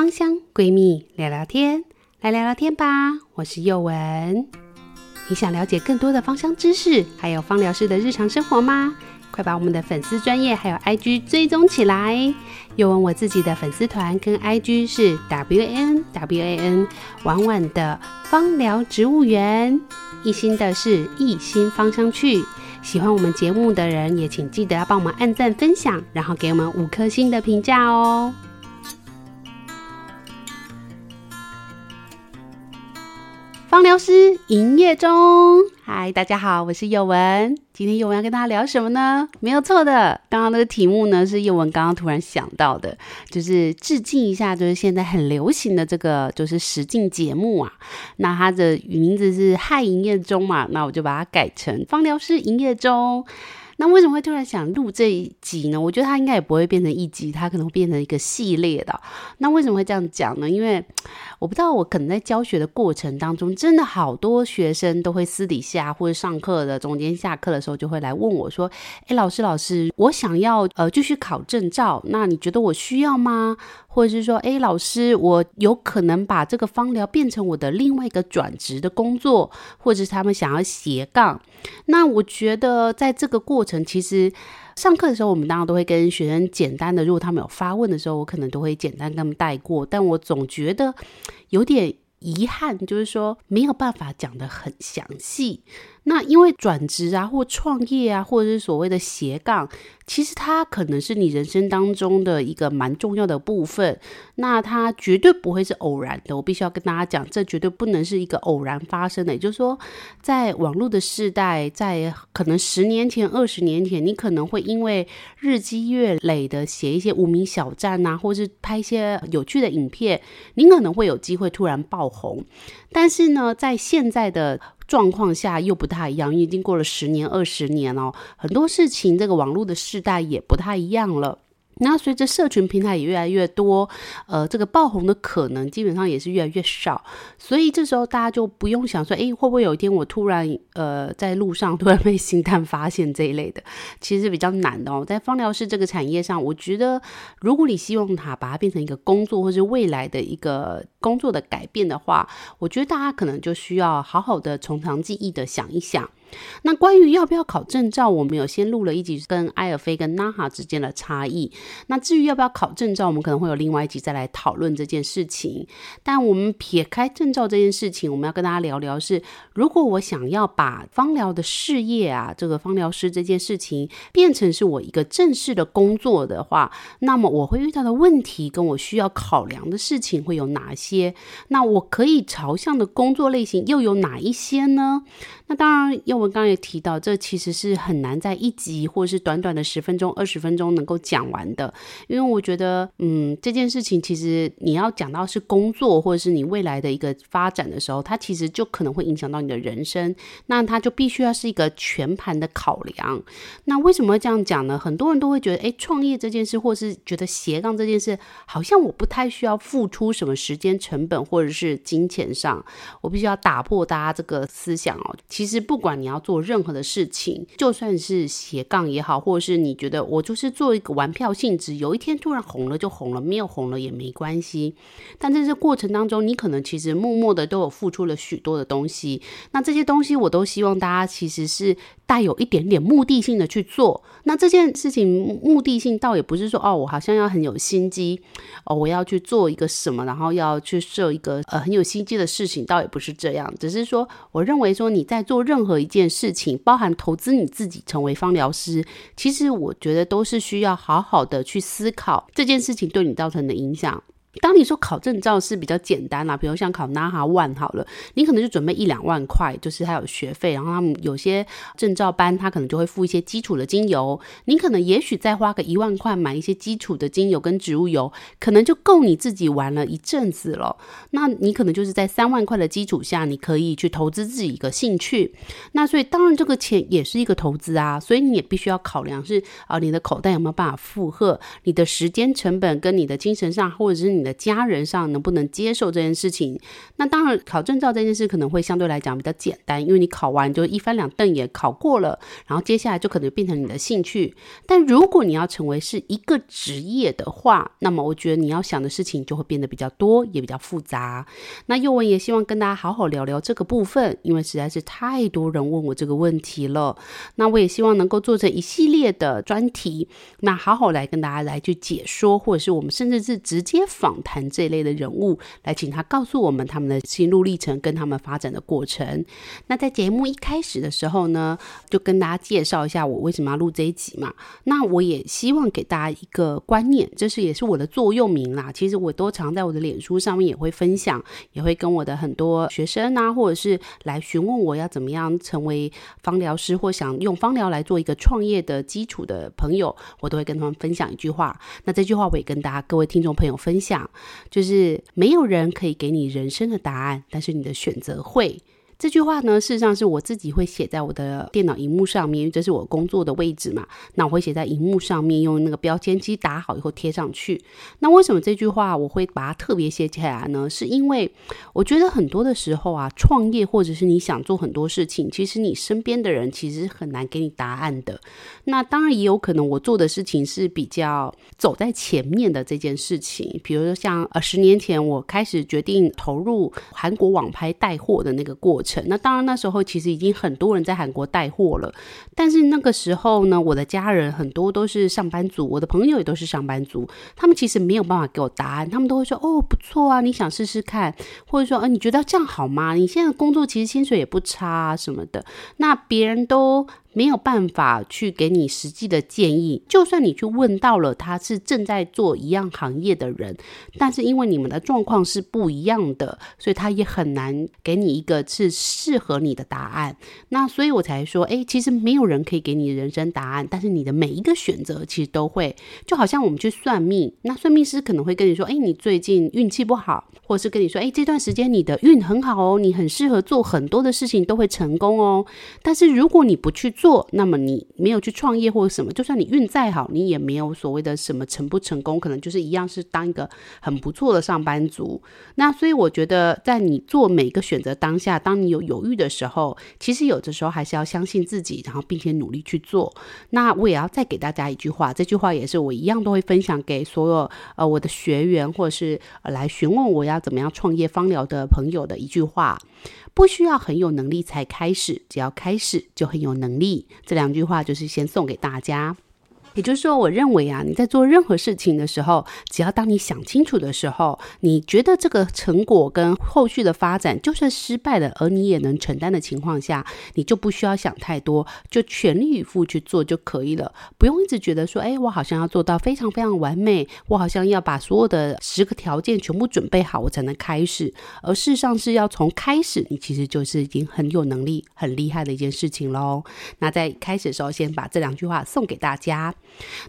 芳香闺蜜聊聊天，来聊聊天吧。我是宥文，你想了解更多的芳香知识，还有芳疗师的日常生活吗？快把我们的粉丝专业还有 IG 追踪起来。又文我自己的粉丝团跟 IG 是 W N W A N 婉婉的芳疗植物园，一心的是一心芳香趣。喜欢我们节目的人，也请记得要帮我们按赞、分享，然后给我们五颗星的评价哦。芳疗师营业中，嗨，大家好，我是宥雯。今天宥雯要跟大家聊什么呢？没有错的，刚刚那个题目呢是宥雯刚刚突然想到的，就是致敬一下，就是现在很流行的这个就是实境节目啊。那它的名字是嗨营业中嘛，那我就把它改成芳疗师营业中。那为什么会突然想录这一集呢？我觉得它应该也不会变成一集，它可能会变成一个系列的。那为什么会这样讲呢？因为我不知道，我可能在教学的过程当中，真的好多学生都会私底下或者上课的中间下课的时候，就会来问我说：“诶，老师，老师，我想要呃继续考证照，那你觉得我需要吗？或者是说，诶，老师，我有可能把这个芳疗变成我的另外一个转职的工作，或者是他们想要斜杠？那我觉得在这个过程，其实。”上课的时候，我们当然都会跟学生简单的，如果他们有发问的时候，我可能都会简单跟他们带过。但我总觉得有点遗憾，就是说没有办法讲得很详细。那因为转职啊，或创业啊，或者是所谓的斜杠，其实它可能是你人生当中的一个蛮重要的部分。那它绝对不会是偶然的。我必须要跟大家讲，这绝对不能是一个偶然发生的。也就是说，在网络的时代，在可能十年前、二十年前，你可能会因为日积月累的写一些无名小站啊，或是拍一些有趣的影片，你可能会有机会突然爆红。但是呢，在现在的状况下又不太一样，已经过了十年、二十年哦，很多事情这个网络的世代也不太一样了。那随着社群平台也越来越多，呃，这个爆红的可能基本上也是越来越少，所以这时候大家就不用想说，诶，会不会有一天我突然呃在路上 突然被星探发现这一类的，其实是比较难的哦。在芳疗师这个产业上，我觉得如果你希望它把它变成一个工作，或是未来的一个工作的改变的话，我觉得大家可能就需要好好的从长计议的想一想。那关于要不要考证照，我们有先录了一集跟埃尔菲跟娜哈之间的差异。那至于要不要考证照，我们可能会有另外一集再来讨论这件事情。但我们撇开证照这件事情，我们要跟大家聊聊是，如果我想要把芳疗的事业啊，这个芳疗师这件事情变成是我一个正式的工作的话，那么我会遇到的问题跟我需要考量的事情会有哪些？那我可以朝向的工作类型又有哪一些呢？那当然，宥我刚刚也提到，这其实是很难在一集或是短短的十分钟、二十分钟能够讲完的。因为我觉得，嗯，这件事情其实你要讲到是工作或者是你未来的一个发展的时候，它其实就可能会影响到你的人生。那它就必须要是一个全盘的考量。那为什么这样讲呢？很多人都会觉得，诶，创业这件事，或是觉得斜杠这件事，好像我不太需要付出什么时间成本或者是金钱上，我必须要打破大家这个思想哦。其实不管你要做任何的事情，就算是斜杠也好，或者是你觉得我就是做一个玩票性质，有一天突然红了就红了，没有红了也没关系。但在这过程当中，你可能其实默默的都有付出了许多的东西。那这些东西我都希望大家其实是带有一点点目的性的去做。那这件事情目的性倒也不是说哦，我好像要很有心机哦，我要去做一个什么，然后要去设一个呃很有心机的事情，倒也不是这样。只是说，我认为说你在。做任何一件事情，包含投资你自己成为芳疗师，其实我觉得都是需要好好的去思考这件事情对你造成的影响。当你说考证照是比较简单啦，比如像考 NAHA One 好了，你可能就准备一两万块，就是还有学费，然后他们有些证照班，他可能就会付一些基础的精油，你可能也许再花个一万块买一些基础的精油跟植物油，可能就够你自己玩了一阵子了。那你可能就是在三万块的基础下，你可以去投资自己一个兴趣。那所以当然这个钱也是一个投资啊，所以你也必须要考量是啊，你的口袋有没有办法负荷，你的时间成本跟你的精神上，或者是你。你的家人上能不能接受这件事情。那当然，考证照这件事可能会相对来讲比较简单，因为你考完就一翻两瞪眼考过了，然后接下来就可能变成你的兴趣。但如果你要成为是一个职业的话，那么我觉得你要想的事情就会变得比较多，也比较复杂。那宥雯也希望跟大家好好聊聊这个部分，因为实在是太多人问我这个问题了。那我也希望能够做成一系列的专题，那好好来跟大家来去解说，或者是我们甚至是直接访访谈这一类的人物，来请他告诉我们他们的心路历程跟他们发展的过程。那在节目一开始的时候呢，就跟大家介绍一下我为什么要录这一集嘛。那我也希望给大家一个观念，这是也是我的座右铭啦。其实我都常在我的脸书上面也会分享，也会跟我的很多学生啊，或者是来询问我要怎么样成为芳疗师，或想用芳疗来做一个创业的基础的朋友，我都会跟他们分享一句话。那这句话我也跟大家各位听众朋友分享，就是没有人可以给你人生的答案，但是你的选择会。这句话呢，事实上是我自己会写在我的电脑荧幕上面，因为这是我工作的位置嘛。那我会写在荧幕上面，用那个标签机打好以后贴上去。那为什么这句话我会把它特别写起来呢？是因为我觉得很多的时候啊，创业或者是你想做很多事情，其实你身边的人其实很难给你答案的。那当然也有可能我做的事情是比较走在前面的这件事情，比如说像呃十年前我开始决定投入韩国网拍带货的那个过程。那当然，那时候其实已经很多人在韩国带货了，但是那个时候呢，我的家人很多都是上班族，我的朋友也都是上班族，他们其实没有办法给我答案，他们都会说：“哦，不错啊，你想试试看，或者说，呃，你觉得这样好吗？你现在工作其实薪水也不差，什么的。”那别人都。没有办法去给你实际的建议，就算你去问到了他是正在做一样行业的人，但是因为你们的状况是不一样的，所以他也很难给你一个是适合你的答案。那所以我才说，哎，其实没有人可以给你人生答案，但是你的每一个选择其实都会，就好像我们去算命，那算命师可能会跟你说，哎，你最近运气不好，或是跟你说，哎，这段时间你的运很好哦，你很适合做很多的事情都会成功哦。但是如果你不去做，那么你没有去创业或者什么，就算你运再好，你也没有所谓的什么成不成功，可能就是一样是当一个很不错的上班族。那所以我觉得，在你做每个选择当下，当你有犹豫的时候，其实有的时候还是要相信自己，然后并且努力去做。那我也要再给大家一句话，这句话也是我一样都会分享给所有呃我的学员或者是来询问我要怎么样创业芳疗的朋友的一句话。不需要很有能力才开始，只要开始就很有能力。这两句话就是先送给大家。也就是说，我认为啊，你在做任何事情的时候，只要当你想清楚的时候，你觉得这个成果跟后续的发展就算失败了，而你也能承担的情况下，你就不需要想太多，就全力以赴去做就可以了，不用一直觉得说，哎，我好像要做到非常非常完美，我好像要把所有的十个条件全部准备好，我才能开始。而事实上是要从开始，你其实就是已经很有能力、很厉害的一件事情喽。那在开始的时候，先把这两句话送给大家。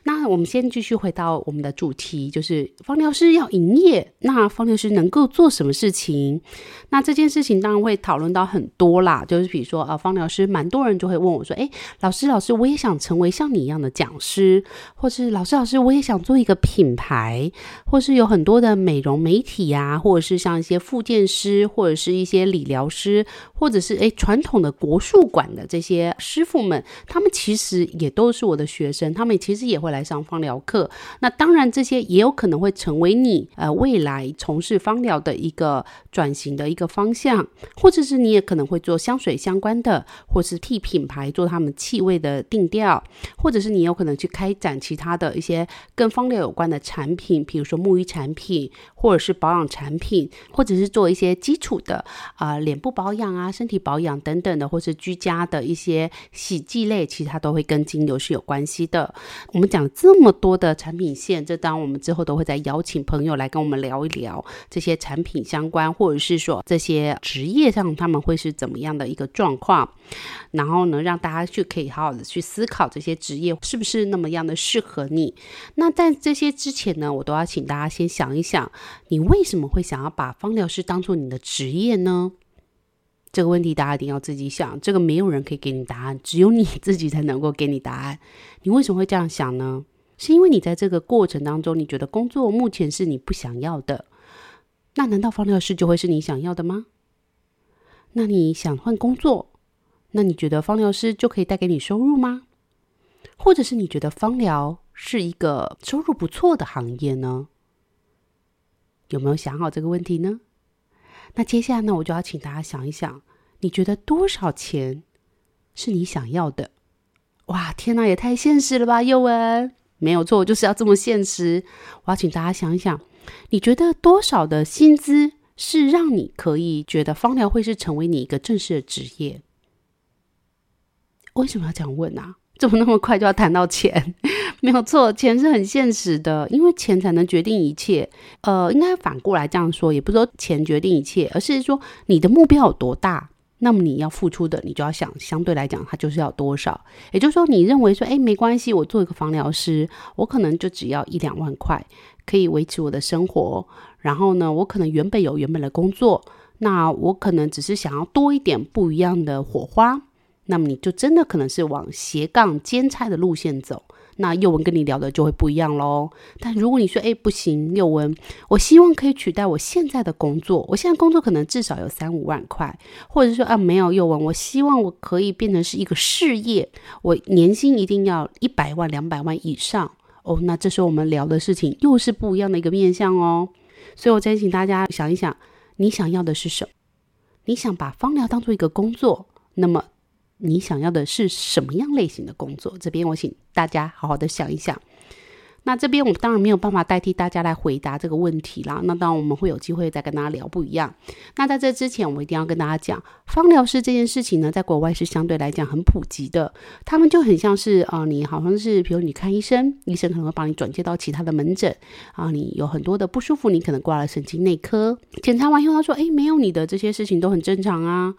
那我们先继续回到我们的主题，就是芳疗师要营业，那芳疗师能够做什么事情？那这件事情当然会讨论到很多啦，就是比如说啊，芳疗师蛮多人就会问我说：“诶，老师，老师，我也想成为像你一样的讲师，或是老师，老师，我也想做一个品牌，或是有很多的美容媒体啊，或者是像一些复健师，或者是一些理疗师，或者是诶传统的国术馆的这些师傅们，他们其实也都是我的学生，他们其实。其实也会来上芳疗课，那当然这些也有可能会成为你呃未来从事芳疗的一个转型的一个方向，或者是你也可能会做香水相关的，或是替品牌做他们气味的定调，或者是你有可能去开展其他的一些跟芳疗有关的产品，比如说沐浴产品，或者是保养产品，或者是做一些基础的啊、脸部保养啊、身体保养等等的，或是居家的一些洗剂类，其实它都会跟精油是有关系的。我们讲这么多的产品线，这当然我们之后都会再邀请朋友来跟我们聊一聊这些产品相关，或者是说这些职业上他们会是怎么样的一个状况，然后呢，让大家去可以好好的去思考这些职业是不是那么样的适合你。那在这些之前呢，我都要请大家先想一想，你为什么会想要把芳疗师当做你的职业呢？这个问题大家一定要自己想，这个没有人可以给你答案，只有你自己才能够给你答案。你为什么会这样想呢？是因为你在这个过程当中，你觉得工作目前是你不想要的，那难道芳疗师就会是你想要的吗？那你想换工作，那你觉得芳疗师就可以带给你收入吗？或者是你觉得芳疗是一个收入不错的行业呢？有没有想好这个问题呢？那接下来呢，我就要请大家想一想，你觉得多少钱是你想要的？哇，天哪，也太现实了吧，宥雯。没有错，就是要这么现实。我要请大家想一想，你觉得多少的薪资是让你可以觉得芳疗会是成为你一个正式的职业？为什么要这样问啊？怎么那么快就要谈到钱？没有错，钱是很现实的，因为钱才能决定一切。呃，应该反过来这样说，也不是说钱决定一切，而是说你的目标有多大，那么你要付出的，你就要想，相对来讲，它就是要多少。也就是说，你认为说，哎，没关系，我做一个房疗师，我可能就只要一两万块，可以维持我的生活。然后呢，我可能原本有原本的工作，那我可能只是想要多一点不一样的火花。那么你就真的可能是往斜杠兼差的路线走，那宥雯跟你聊的就会不一样喽。但如果你说，哎，不行，宥雯，我希望可以取代我现在的工作，我现在工作可能至少有三五万块，或者说啊，没有宥雯，我希望我可以变成是一个事业，我年薪一定要一百万、两百万以上哦。那这时候我们聊的事情又是不一样的一个面向哦。所以我再请大家想一想，你想要的是什么？你想把芳疗当做一个工作，那么。你想要的是什么样类型的工作？这边我请大家好好的想一想。那这边我们当然没有办法代替大家来回答这个问题啦。那当然我们会有机会再跟大家聊不一样。那在这之前，我们一定要跟大家讲，芳疗师这件事情呢，在国外是相对来讲很普及的。他们就很像是啊、呃，你好像是，比如你看医生，医生可能会帮你转接到其他的门诊啊、你有很多的不舒服，你可能挂了神经内科，检查完以后，他说，哎，没有，你的这些事情都很正常啊。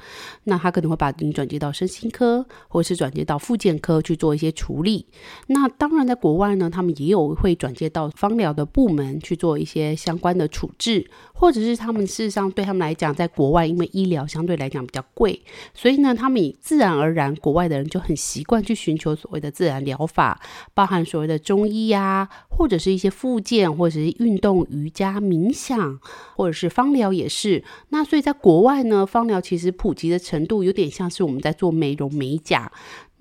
那他可能会把你转接到身心科，或者是转接到复健科去做一些处理。那当然，在国外呢，他们也有。会转接到芳疗的部门去做一些相关的处置，或者是他们事实上对他们来讲，在国外因为医疗相对来讲比较贵，所以呢，他们也自然而然，国外的人就很习惯去寻求所谓的自然疗法，包含所谓的中医呀、或者是一些复健，或者是运动、瑜伽、冥想，或者是芳疗也是。那所以在国外呢，芳疗其实普及的程度有点像是我们在做美容美甲。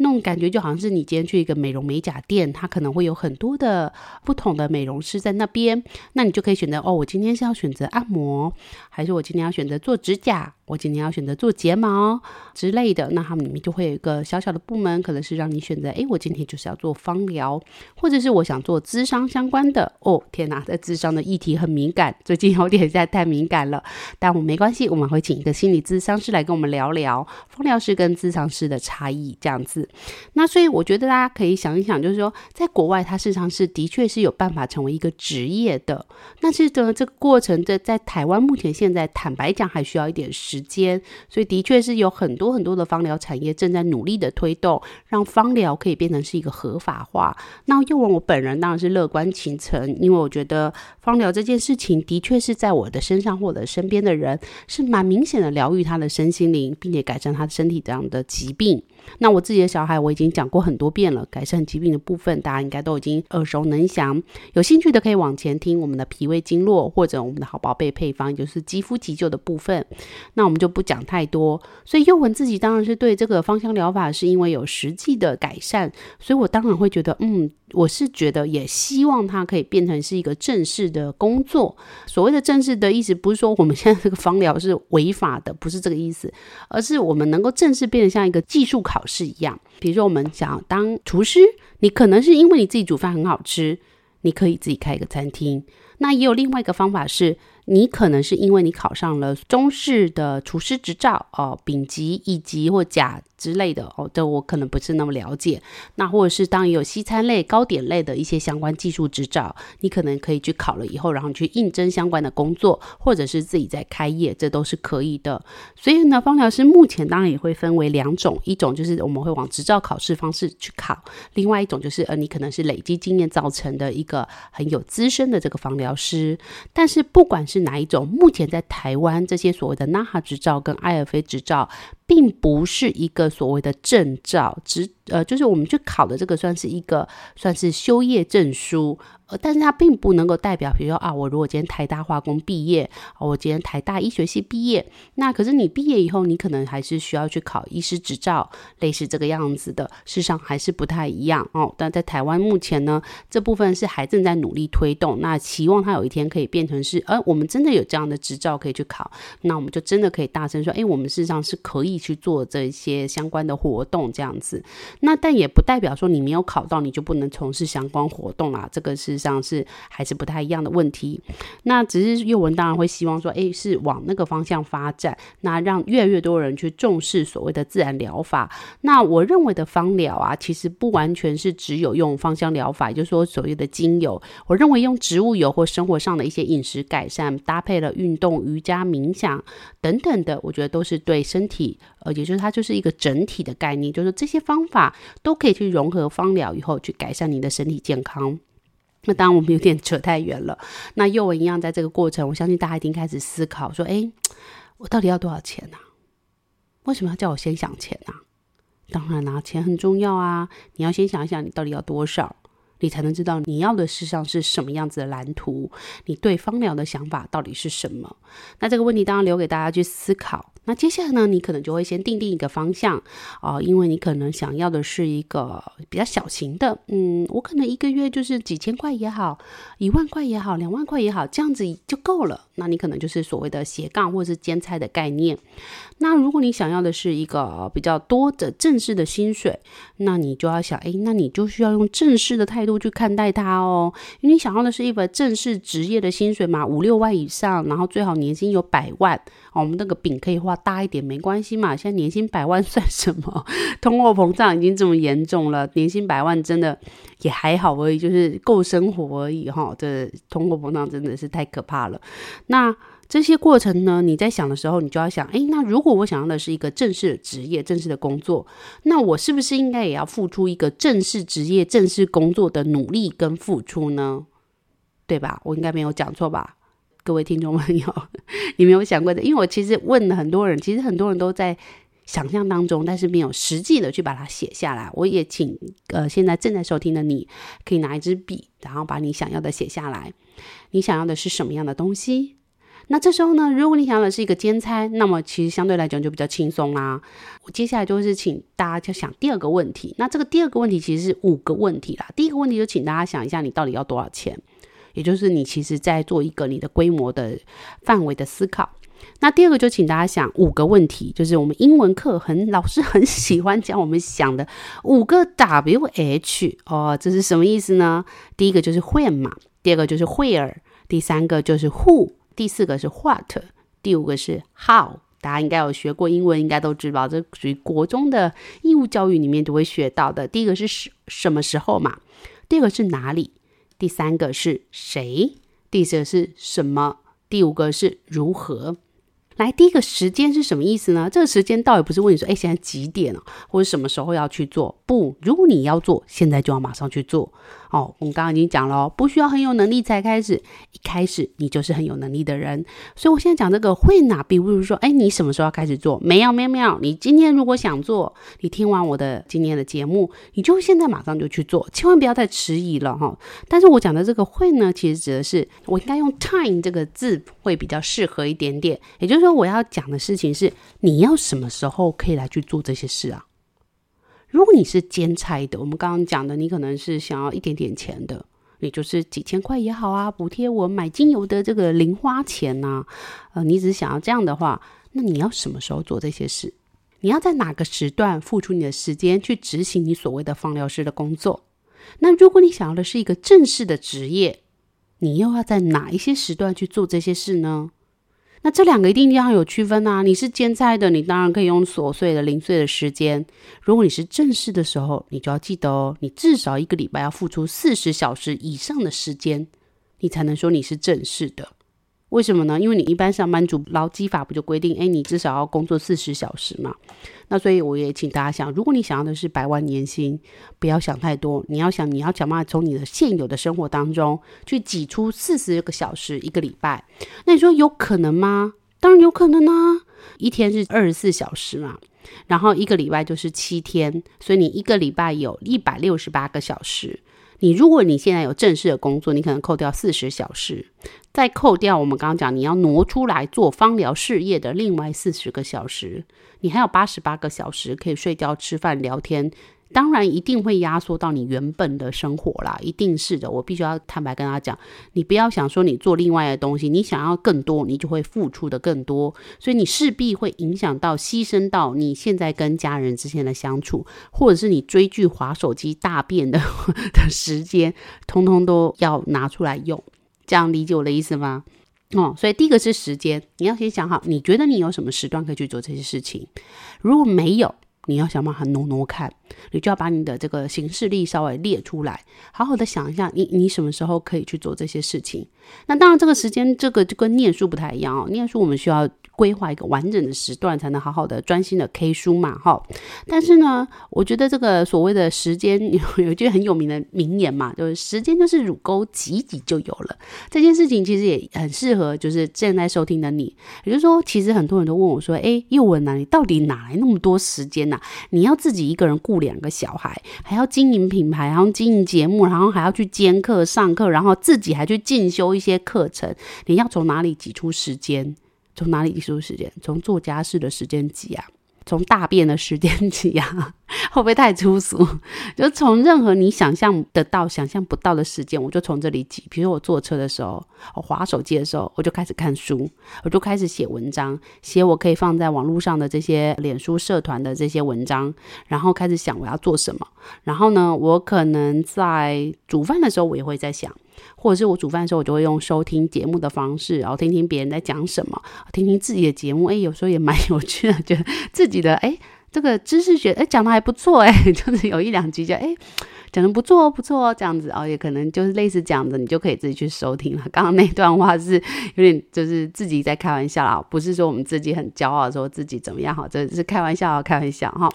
那种感觉就好像是你今天去一个美容美甲店，它可能会有很多的不同的美容师在那边，那你就可以选择哦，我今天是要选择按摩，还是我今天要选择做指甲？我今天要选择做睫毛之类的，那他们里面就会有一个小小的部门，可能是让你选择。诶，我今天就是要做芳疗，或者是我想做咨商相关的。哦，天哪，这咨商的议题很敏感，最近有点在太敏感了。但我没关系，我们会请一个心理咨商师来跟我们聊聊芳疗师跟咨商师的差异，这样子。那所以我觉得大家可以想一想，就是说，在国外，它事实上是的确是有办法成为一个职业的。那其实呢，这个过程在在台湾目前现在坦白讲，还需要一点时间，所以的确是有很多很多的芳疗产业正在努力的推动，让芳疗可以变成是一个合法化。那又问我本人当然是乐观其成，因为我觉得芳疗这件事情的确是在我的身上或者身边的人是蛮明显的疗愈他的身心灵，并且改善他的身体这样的疾病。那我自己的小孩我已经讲过很多遍了，改善疾病的部分大家应该都已经耳熟能详。有兴趣的可以往前听我们的脾胃经络或者我们的好宝贝配方，就是肌肤急救的部分。那我们就不讲太多。所以幼文自己当然是对这个芳香疗法是因为有实际的改善，所以我当然会觉得，嗯，我是觉得也希望它可以变成是一个正式的工作。所谓的正式的意思，不是说我们现在这个芳疗是违法的，不是这个意思，而是我们能够正式变得像一个技术考试一样。比如说，我们想要当厨师，你可能是因为你自己煮饭很好吃，你可以自己开一个餐厅。那也有另外一个方法是，你可能是因为你考上了中式的厨师执照哦，丙级、乙级或甲之类的哦，这我可能不是那么了解。那或者是当你有西餐类、糕点类的一些相关技术执照，你可能可以去考了以后，然后去应征相关的工作，或者是自己在开业，这都是可以的。所以呢，芳疗师目前当然也会分为两种，一种就是我们会往执照考试方式去考，另外一种就是呃，你可能是累积经验造成的一个很有资深的这个芳疗师。但是不管是哪一种？目前在台湾这些所谓的 NAHA 执照跟 IFA 执照，并不是一个所谓的证照，只呃就是我们去考的这个算是一个算是修业证书。但是它并不能够代表，比如说啊，我如果今天台大化工毕业，我今天台大医学系毕业，那可是你毕业以后，你可能还是需要去考医师执照，类似这个样子的，事实上还是不太一样哦。但在台湾目前呢，这部分是还正在努力推动，那期望它有一天可以变成是，呃，我们真的有这样的执照可以去考，那我们就真的可以大声说，哎，我们事实上是可以去做这些相关的活动这样子。那但也不代表说你没有考到，你就不能从事相关活动啦，这个是。上是还是不太一样的问题，那只是宥雯当然会希望说，诶，是往那个方向发展，那让越来越多人去重视所谓的自然疗法。那我认为的芳疗啊，其实不完全是只有用芳香疗法，也就是说所谓的精油。我认为用植物油或生活上的一些饮食改善，搭配了运动、瑜伽、冥想等等的，我觉得都是对身体，呃，也就是它就是一个整体的概念，就是这些方法都可以去融合芳疗以后，去改善你的身体健康。那当然，我们有点扯太远了。那幼文一样，在这个过程，我相信大家一定开始思考说：哎，我到底要多少钱呢？为什么要叫我先想钱呢？当然啦，钱很重要啊！你要先想一想，你到底要多少，你才能知道你要的事上是什么样子的蓝图。你对芳疗的想法到底是什么？那这个问题当然留给大家去思考。那接下来呢，你可能就会先定定一个方向啊、因为你可能想要的是一个比较小型的，嗯，我可能一个月就是几千块也好，一万块也好，两万块也好，这样子就够了。那你可能就是所谓的斜杠或者是兼差的概念。那如果你想要的是一个比较多的正式的薪水，那你就要想，哎，那你就需要用正式的态度去看待它哦，因为你想要的是一份正式职业的薪水嘛，五六万以上，然后最好年薪有百万。哦，我们那个饼可以画大一点，没关系嘛。现在年薪百万 算什么？通货膨胀已经这么严重了，年薪百万真的也还好而已，就是够生活而已哈、这通货膨胀真的是太可怕了。那这些过程呢，你在想的时候，你就要想，诶，那如果我想要的是一个正式的职业、正式的工作，那我是不是应该也要付出一个正式职业、正式工作的努力跟付出呢？对吧？我应该没有讲错吧？各位听众朋友，你没有想过的，因为我其实问了很多人，其实很多人都在想象当中，但是没有实际的去把它写下来。我也请呃现在正在收听的你，可以拿一支笔，然后把你想要的写下来。你想要的是什么样的东西？那这时候呢，如果你想要的是一个兼差，那么其实相对来讲就比较轻松啦。我接下来就是请大家就想第二个问题。那这个第二个问题其实是五个问题啦。第一个问题就请大家想一下，你到底要多少钱？也就是你其实在做一个你的规模的范围的思考。那第二个就请大家想五个问题，就是我们英文课很老师很喜欢讲我们想的五个 W H 哦，这是什么意思呢？第一个就是 When 嘛，第二个就是 Where，第三个就是 Who，第四个是 What，第五个是 How。大家应该有学过英文，应该都知道，这属于国中的义务教育里面都会学到的。第一个是什什么时候嘛？第二个是哪里？第三个是谁？第四个是什么？第五个是如何？来，第一个时间是什么意思呢？这个时间倒也不是问你说，哎，现在几点了，或者什么时候要去做？不，如果你要做，现在就要马上去做。哦，我们刚刚已经讲了，不需要很有能力才开始，一开始你就是很有能力的人。所以我现在讲这个会哪，并不是说，哎，你什么时候要开始做？没有，没有，没有。你今天如果想做，你听完我的今天的节目，你就现在马上就去做，千万不要再迟疑了哈。但是我讲的这个会呢，其实指的是我应该用 time 这个字会比较适合一点点。也就是说，我要讲的事情是，你要什么时候可以来去做这些事啊？如果你是兼差的，我们刚刚讲的，你可能是想要一点点钱的，你就是几千块也好啊，补贴我买精油的这个零花钱呐、啊，呃，你只想要这样的话，那你要什么时候做这些事？你要在哪个时段付出你的时间去执行你所谓的放疗师的工作？那如果你想要的是一个正式的职业，你又要在哪一些时段去做这些事呢？那这两个一定要有区分啊！你是兼差的，你当然可以用琐碎的、零碎的时间；如果你是正式的时候，你就要记得哦，你至少一个礼拜要付出四十小时以上的时间，你才能说你是正式的。为什么呢？因为你一般上班族劳基法不就规定，哎，你至少要工作四十小时嘛。那所以我也请大家想，如果你想要的是百万年薪，不要想太多，你要想你要想办法从你的现有的生活当中去挤出四十个小时一个礼拜。那你说有可能吗？当然有可能啊，一天是二十四小时嘛，然后一个礼拜就是七天，所以你一个礼拜有一百六十八个小时。你如果你现在有正式的工作，你可能扣掉四十小时，再扣掉我们刚刚讲你要挪出来做芳疗事业的另外四十个小时，你还有八十八个小时可以睡觉、吃饭、聊天。当然一定会压缩到你原本的生活啦，一定是的。我必须要坦白跟他讲，你不要想说你做另外的东西，你想要更多，你就会付出的更多，所以你势必会影响到、牺牲到你现在跟家人之间的相处，或者是你追剧、滑手机、大便的 的时间，通通都要拿出来用。这样理解我的意思吗？哦，所以第一个是时间，你要先想好，你觉得你有什么时段可以去做这些事情？如果没有，你要想办法挪挪看。你就要把你的这个行事历稍微列出来，好好的想一下你，你你什么时候可以去做这些事情？那当然，这个时间这个就跟念书不太一样哦。念书我们需要规划一个完整的时段，才能好好的专心的 K 书嘛，哈。但是呢，我觉得这个所谓的时间 有有一句很有名的名言嘛，就是时间就是乳沟挤挤就有了。这件事情其实也很适合，就是正在收听的你。也就是说，其实很多人都问我说：“哎，宥雯啊，你到底哪来那么多时间呐？你要自己一个人顾两个小孩，还要经营品牌，然后经营节目，然后还要去兼课上课，然后自己还去进修一些课程。你要从哪里挤出时间？从哪里挤出时间？从做家事的时间挤啊？从大便的时间挤啊？会不会太粗俗？就从任何你想象得到、想象不到的时间，我就从这里挤。比如说我坐车的时候，我滑手机的时候，我就开始看书，我就开始写文章，写我可以放在网络上的这些脸书社团的这些文章，然后开始想我要做什么。然后呢，我可能在煮饭的时候，我也会在想，或者是我煮饭的时候，我就会用收听节目的方式，然后听听别人在讲什么，听听自己的节目。哎，有时候也蛮有趣的，觉得自己的哎。这个知识学，哎，讲的还不错，哎，就是有一两集就，哎。讲的不错哦，不错哦，这样子哦，也可能就是类似这样子，你就可以自己去收听了。刚刚那段话是有点就是自己在开玩笑啦，不是说我们自己很骄傲说自己怎么样哈，这是开玩笑啊，开玩笑哈。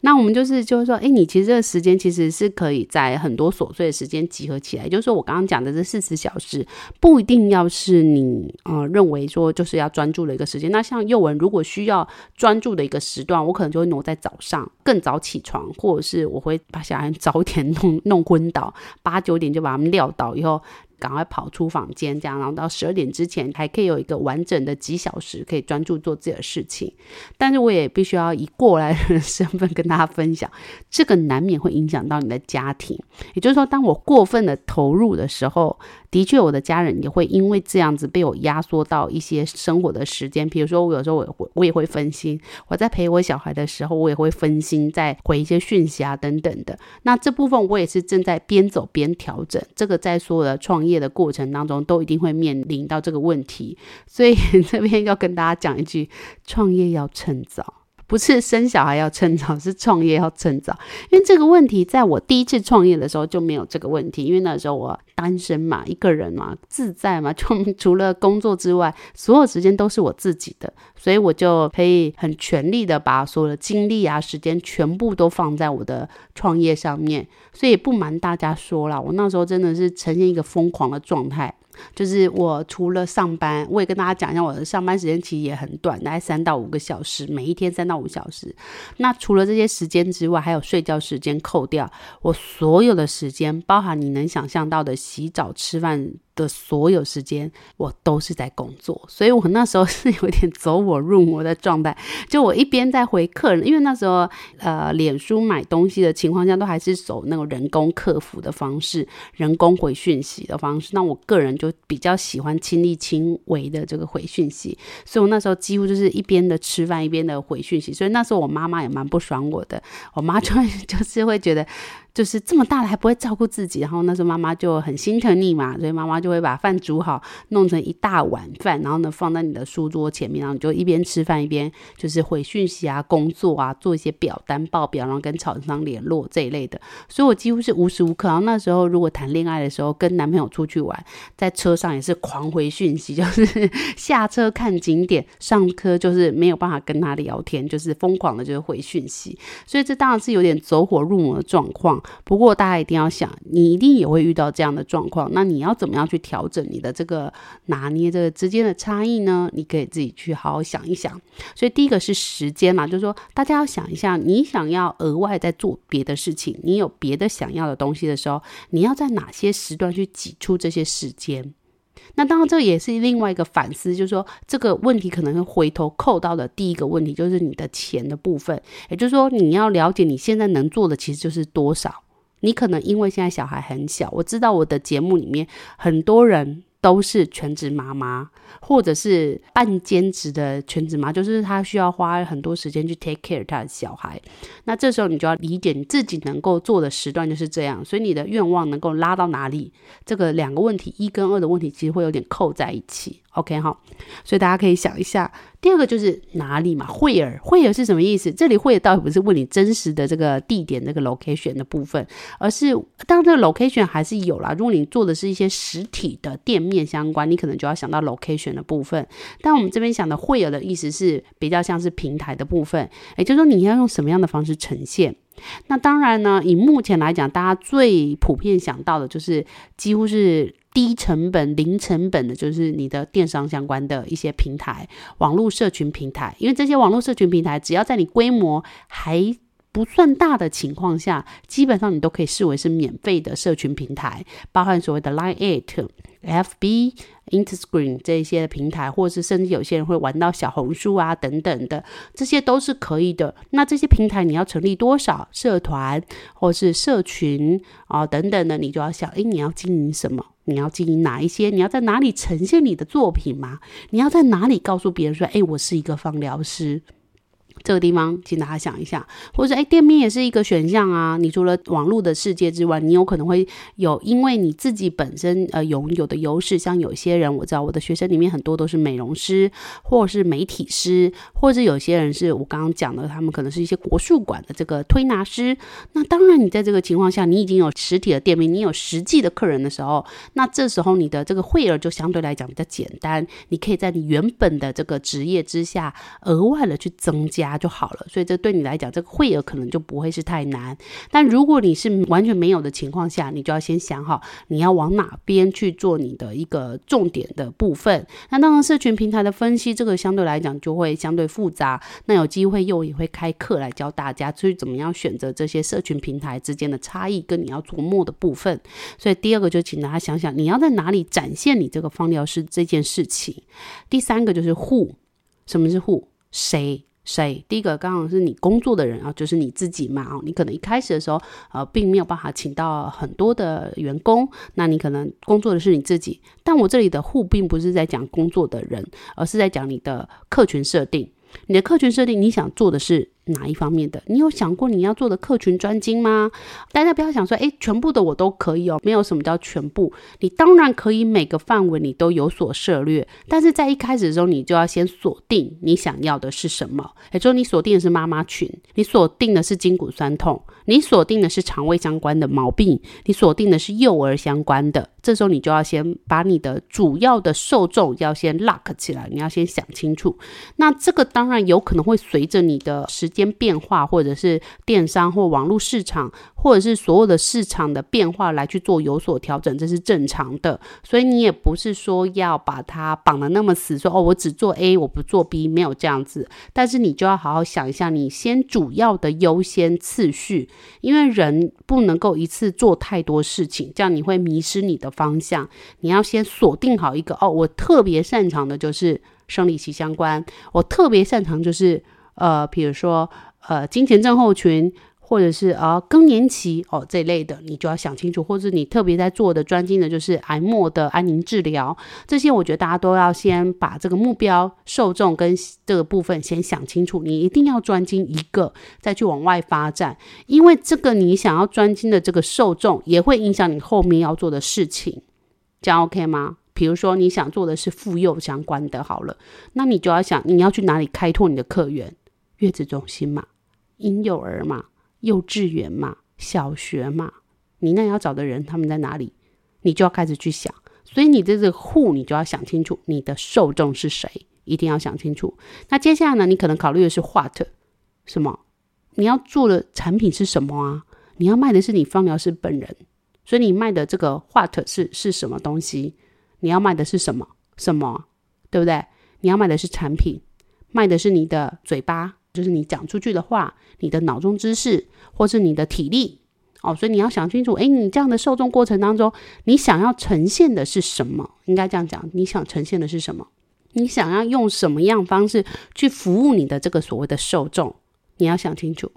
那我们就是就是说，哎，你其实这个时间其实是可以在很多琐碎的时间集合起来。就是说我刚刚讲的这四十小时，不一定要是你呃认为说就是要专注的一个时间。那像幼文如果需要专注的一个时段，我可能就会挪在早上，更早起床，或者是我会把小孩早点。弄弄昏倒，八九点就把他们撂倒以后，赶快跑出房间，这样，然后到十二点之前还可以有一个完整的几小时可以专注做自己的事情。但是我也必须要以过来人的身份跟大家分享，这个难免会影响到你的家庭。也就是说，当我过分的投入的时候，的确我的家人也会因为这样子被我压缩到一些生活的时间。比如说，我有时候我会我也会分心，我在陪我小孩的时候，我也会分心，在回一些讯息啊等等的。那这部分我也是正在边走边调整。这个在所有的创业的过程当中都一定会面临到这个问题，所以 这边要跟大家讲一句：创业要趁早。不是生小孩要趁早，是创业要趁早。因为这个问题，在我第一次创业的时候就没有这个问题，因为那时候我单身嘛，一个人嘛，自在嘛，就除了工作之外，所有时间都是我自己的，所以我就可以很全力的把所有的精力啊、时间全部都放在我的创业上面。所以不瞒大家说啦，我那时候真的是呈现一个疯狂的状态。就是我除了上班，我也跟大家讲一下，我的上班时间其实也很短，大概三到五个小时，每一天三到五小时。那除了这些时间之外，还有睡觉时间扣掉，我所有的时间，包含你能想象到的洗澡、吃饭。的所有时间，我都是在工作，所以我那时候 是有点走火入魔的状态。就我一边在回客人，因为那时候呃，脸书买东西的情况下，都还是走那种人工客服的方式，人工回讯息的方式。那我个人就比较喜欢亲力亲为的这个回讯息，所以我那时候几乎就是一边的吃饭，一边的回讯息。所以那时候我妈妈也蛮不爽我的，我妈 就就是会觉得。就是这么大了还不会照顾自己，然后那时候妈妈就很心疼你嘛，所以妈妈就会把饭煮好，弄成一大碗饭，然后呢放在你的书桌前面，然后你就一边吃饭一边就是回讯息啊、工作啊、做一些表单报表，然后跟厂商联络这一类的。所以我几乎是无时无刻，然后那时候如果谈恋爱的时候跟男朋友出去玩，在车上也是狂回讯息，就是下车看景点，上车就是没有办法跟他聊天，就是疯狂的就是回讯息。所以这当然是有点走火入魔的状况。不过大家一定要想，你一定也会遇到这样的状况。那你要怎么样去调整你的这个拿捏这个之间的差异呢？你可以自己去好好想一想。所以第一个是时间嘛，就是说大家要想一下，你想要额外在做别的事情，你有别的想要的东西的时候，你要在哪些时段去挤出这些时间？那当然，这也是另外一个反思，就是说这个问题可能会回头扣到的第一个问题，就是你的钱的部分。也就是说，你要了解你现在能做的其实就是多少。你可能因为现在小孩很小，我知道我的节目里面很多人都是全职妈妈，或者是半兼职的全职妈，就是她需要花很多时间去 take care 她的小孩。那这时候你就要理解你自己能够做的时段就是这样，所以你的愿望能够拉到哪里？这个两个问题，一跟二的问题其实会有点扣在一起。OK 哈，所以大家可以想一下，第二个就是哪里嘛？Where Where 是什么意思？这里 Where 倒不是问你真实的这个地点、这个 location 的部分，而是当然这个 location 还是有啦。如果你做的是一些实体的店面相关，你可能就要想到 location 的部分。但我们这边想的汇尔的意思是比较像是平台的部分，也就是说你要用什么样的方式呈现。那当然呢，以目前来讲，大家最普遍想到的就是几乎是。低成本、零成本的，就是你的电商相关的一些平台、网络社群平台。因为这些网络社群平台，只要在你规模还不算大的情况下，基本上你都可以视为是免费的社群平台，包含所谓的 Line@ Eight、FB、Instagram 这些平台，或者是甚至有些人会玩到小红书啊等等的，这些都是可以的。那这些平台你要成立多少社团或是社群啊、等等的，你就要想，诶，你要经营什么？你要经营哪一些？你要在哪里呈现你的作品吗？你要在哪里告诉别人说：“诶，我是一个芳疗师。”这个地方，请大家想一下，或者哎，店面也是一个选项啊。你除了网络的世界之外，你有可能会有，因为你自己本身呃拥有的优势，像有些人我知道，我的学生里面很多都是美容师，或是媒体师，或者有些人是我刚刚讲的，他们可能是一些国术馆的这个推拿师。那当然，你在这个情况下，你已经有实体的店面，你有实际的客人的时候，那这时候你的这个会额就相对来讲比较简单，你可以在你原本的这个职业之下额外的去增加。就好了，所以这对你来讲，这个会额可能就不会是太难。但如果你是完全没有的情况下，你就要先想好你要往哪边去做你的一个重点的部分。那当然，社群平台的分析，这个相对来讲就会相对复杂。那有机会又也会开课来教大家，所以怎么样选择这些社群平台之间的差异，跟你要琢磨的部分。所以第二个就请大家想想，你要在哪里展现你这个芳疗师这件事情。第三个就是 who，什么是 who？谁？谁？第一个刚好是你工作的人啊，就是你自己嘛啊，你可能一开始的时候呃，并没有办法请到很多的员工，那你可能工作的是你自己。但我这里的户并不是在讲工作的人，而是在讲你的客群设定。你的客群设定，你想做的是哪一方面的？你有想过你要做的客群专精吗？大家不要想说，哎，全部的我都可以哦，没有什么叫全部。你当然可以每个范围你都有所涉略，但是在一开始的时候，你就要先锁定你想要的是什么。也就是你锁定的是妈妈群，你锁定的是筋骨酸痛，你锁定的是肠胃相关的毛病，你锁定的是幼儿相关的。这时候你就要先把你的主要的受众要先 lock 起来，你要先想清楚。那这个当然有可能会随着你的时间变化，或者是电商或网络市场，或者是所有的市场的变化来去做有所调整，这是正常的。所以你也不是说要把它绑得那么死，说哦，我只做 A，我不做 B，没有这样子。但是你就要好好想一下，你先主要的优先次序，因为人不能够一次做太多事情，这样你会迷失你的方向，你要先锁定好一个哦，我特别擅长的就是生理期相关，我特别擅长就是呃，比如说呃，金钱症候群，或者是呃更年期哦这一类的，你就要想清楚，或者你特别在做的专精的就是癌末的安宁治疗，这些我觉得大家都要先把这个目标受众跟这个部分先想清楚，你一定要专精一个，再去往外发展，因为这个你想要专精的这个受众也会影响你后面要做的事情，这样 OK 吗？比如说你想做的是妇幼相关的，好了，那你就要想你要去哪里开拓你的客源，月子中心嘛，婴幼儿嘛。幼稚园嘛，小学嘛，你那要找的人他们在哪里？你就要开始去想。所以你这个 who，你就要想清楚，你的受众是谁，一定要想清楚。那接下来呢，你可能考虑的是 what，什么？你要做的产品是什么啊？你要卖的是你芳疗师本人，所以你卖的这个 what 是是什么东西？你要卖的是什么？什么？对不对？你要卖的是产品，卖的是你的嘴巴。就是你讲出去的话，你的脑中知识，或是你的体力哦，所以你要想清楚，诶，你这样的受众过程当中，你想要呈现的是什么？应该这样讲，你想呈现的是什么？你想要用什么样方式去服务你的这个所谓的受众？你要想清楚。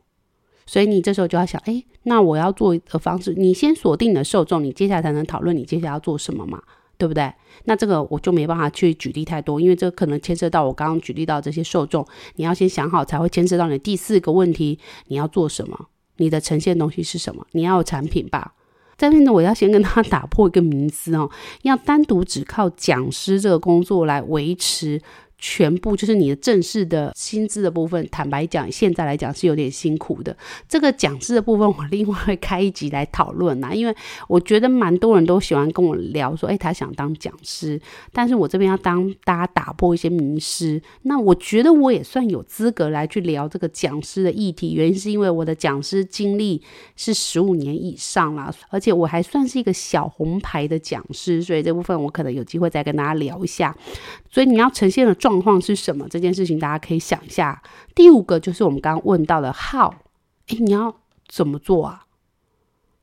所以你这时候就要想，诶，那我要做的方式，你先锁定你的受众，你接下来才能讨论你接下来要做什么嘛。对不对？那这个我就没办法去举例太多，因为这个可能牵涉到我刚刚举例到这些受众，你要先想好，才会牵涉到你第四个问题，你要做什么？你的呈现东西是什么？你要有产品吧？这边呢，我要先跟他打破一个名思哦，要单独只靠讲师这个工作来维持。全部就是你的正式的薪资的部分，坦白讲，现在来讲是有点辛苦的。这个讲师的部分，我另外会开一集来讨论呐，因为我觉得蛮多人都喜欢跟我聊说，哎，他想当讲师，但是我这边要当大家打破一些迷思。那我觉得我也算有资格来去聊这个讲师的议题，原因是因为我的讲师经历是十五年以上啦，而且我还算是一个小红牌的讲师，所以这部分我可能有机会再跟大家聊一下。所以你要呈现的状状况是什么？这件事情大家可以想一下。第五个就是我们刚刚问到的 how，诶，你要怎么做啊？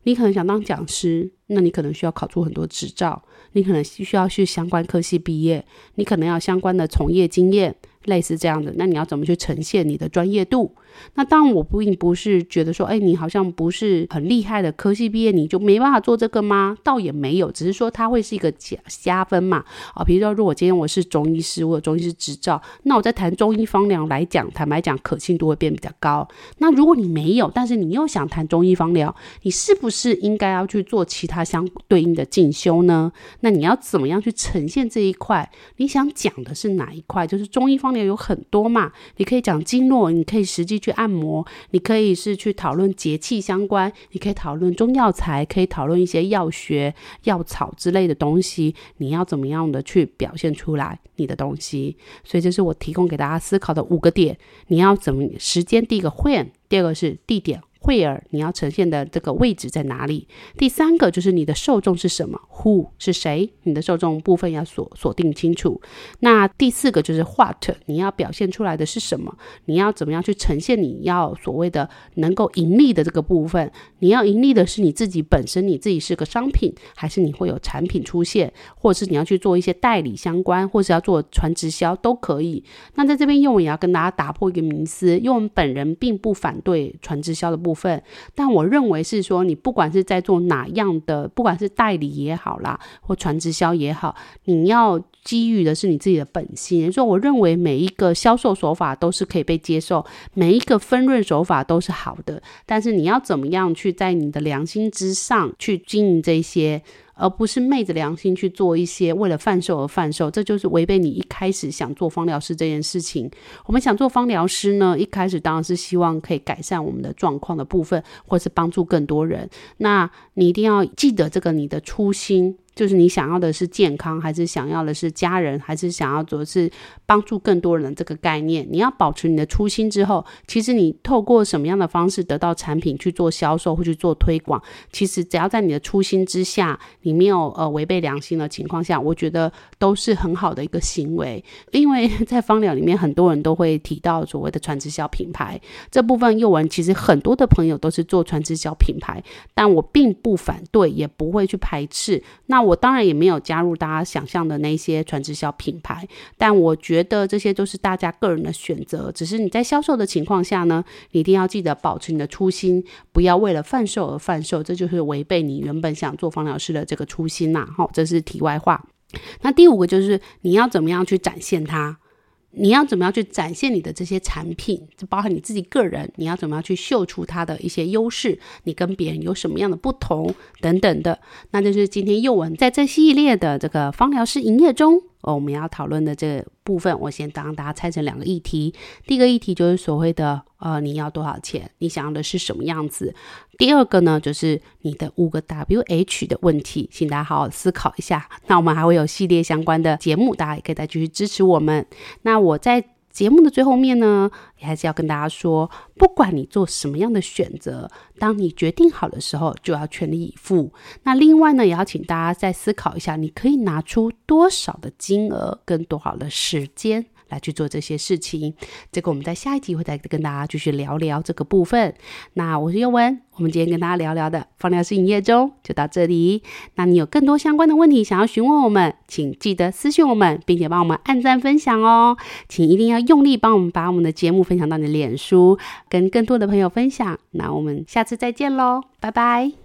你可能想当讲师，那你可能需要考出很多执照，你可能需要去相关科系毕业，你可能要相关的从业经验。类似这样的，那你要怎么去呈现你的专业度？那当然，我并不是觉得说，哎，你好像不是很厉害的科系毕业，你就没办法做这个吗？倒也没有，只是说它会是一个加加分嘛。啊，比如说，如果今天我是中医师，我有中医师执照，那我在谈中医方疗来讲，坦白讲，可信度会变比较高。那如果你没有，但是你又想谈中医方疗，你是不是应该要去做其他相对应的进修呢？那你要怎么样去呈现这一块？你想讲的是哪一块？就是中医方疗。有很多嘛，你可以讲经络，你可以实际去按摩，你可以是去讨论节气相关，你可以讨论中药材，可以讨论一些药学、药草之类的东西。你要怎么样的去表现出来你的东西？所以这是我提供给大家思考的五个点。你要怎么时间？第一个 when，第二个是地点。惠尔你要呈现的这个位置在哪里？第三个就是你的受众是什么？Who 是谁？你的受众部分要锁锁定清楚。那第四个就是 What 你要表现出来的是什么？你要怎么样去呈现你要所谓的能够盈利的这个部分？你要盈利的是你自己本身，你自己是个商品，还是你会有产品出现，或者是你要去做一些代理相关，或是要做传直销都可以。那在这边，宥雯也要跟大家打破一个迷思，因为我们本人并不反对传直销的部。部分，但我认为是说，你不管是在做哪样的，不管是代理也好啦，或传直销也好，你要基于的是你自己的本心。也就说，我认为每一个销售手法都是可以被接受，每一个分润手法都是好的，但是你要怎么样去在你的良心之上去经营这些。而不是昧着良心去做一些为了贩售而贩售，这就是违背你一开始想做芳疗师这件事情。我们想做芳疗师呢，一开始当然是希望可以改善我们的状况的部分，或是帮助更多人。那你一定要记得这个你的初心。就是你想要的是健康，还是想要的是家人，还是想要做是帮助更多人这个概念？你要保持你的初心之后，其实你透过什么样的方式得到产品去做销售或去做推广，其实只要在你的初心之下，你没有呃违背良心的情况下，我觉得都是很好的一个行为。因为 在芳疗里面，很多人都会提到所谓的传直销品牌这部分，幼文其实很多的朋友都是做传直销品牌，但我并不反对，也不会去排斥。那我当然也没有加入大家想象的那些传直销品牌，但我觉得这些都是大家个人的选择。只是你在销售的情况下呢，你一定要记得保持你的初心，不要为了贩售而贩售，这就是违背你原本想做芳疗师的这个初心呐。好，这是题外话。那第五个就是你要怎么样去展现它。你要怎么样去展现你的这些产品？就包含你自己个人，你要怎么样去秀出它的一些优势？你跟别人有什么样的不同等等的？那就是今天幼文在这系列的这个芳疗师营业中。哦，我们要讨论的这个部分，我先当大家拆成两个议题。第一个议题就是所谓的呃，你要多少钱？你想要的是什么样子？第二个呢，就是你的五个 W H 的问题，请大家好好思考一下。那我们还会有系列相关的节目，大家也可以再继续支持我们。那我在。节目的最后面呢，也还是要跟大家说，不管你做什么样的选择，当你决定好的时候，就要全力以赴。那另外呢，也要请大家再思考一下，你可以拿出多少的金额跟多少的时间。来去做这些事情，这个我们在下一集会再跟大家继续聊聊这个部分。那我是宥雯，我们今天跟大家聊聊的放疗师营业中就到这里。那你有更多相关的问题想要询问我们，请记得私信我们，并且帮我们按赞分享哦。请一定要用力帮我们把我们的节目分享到你的脸书，跟更多的朋友分享。那我们下次再见喽，拜拜。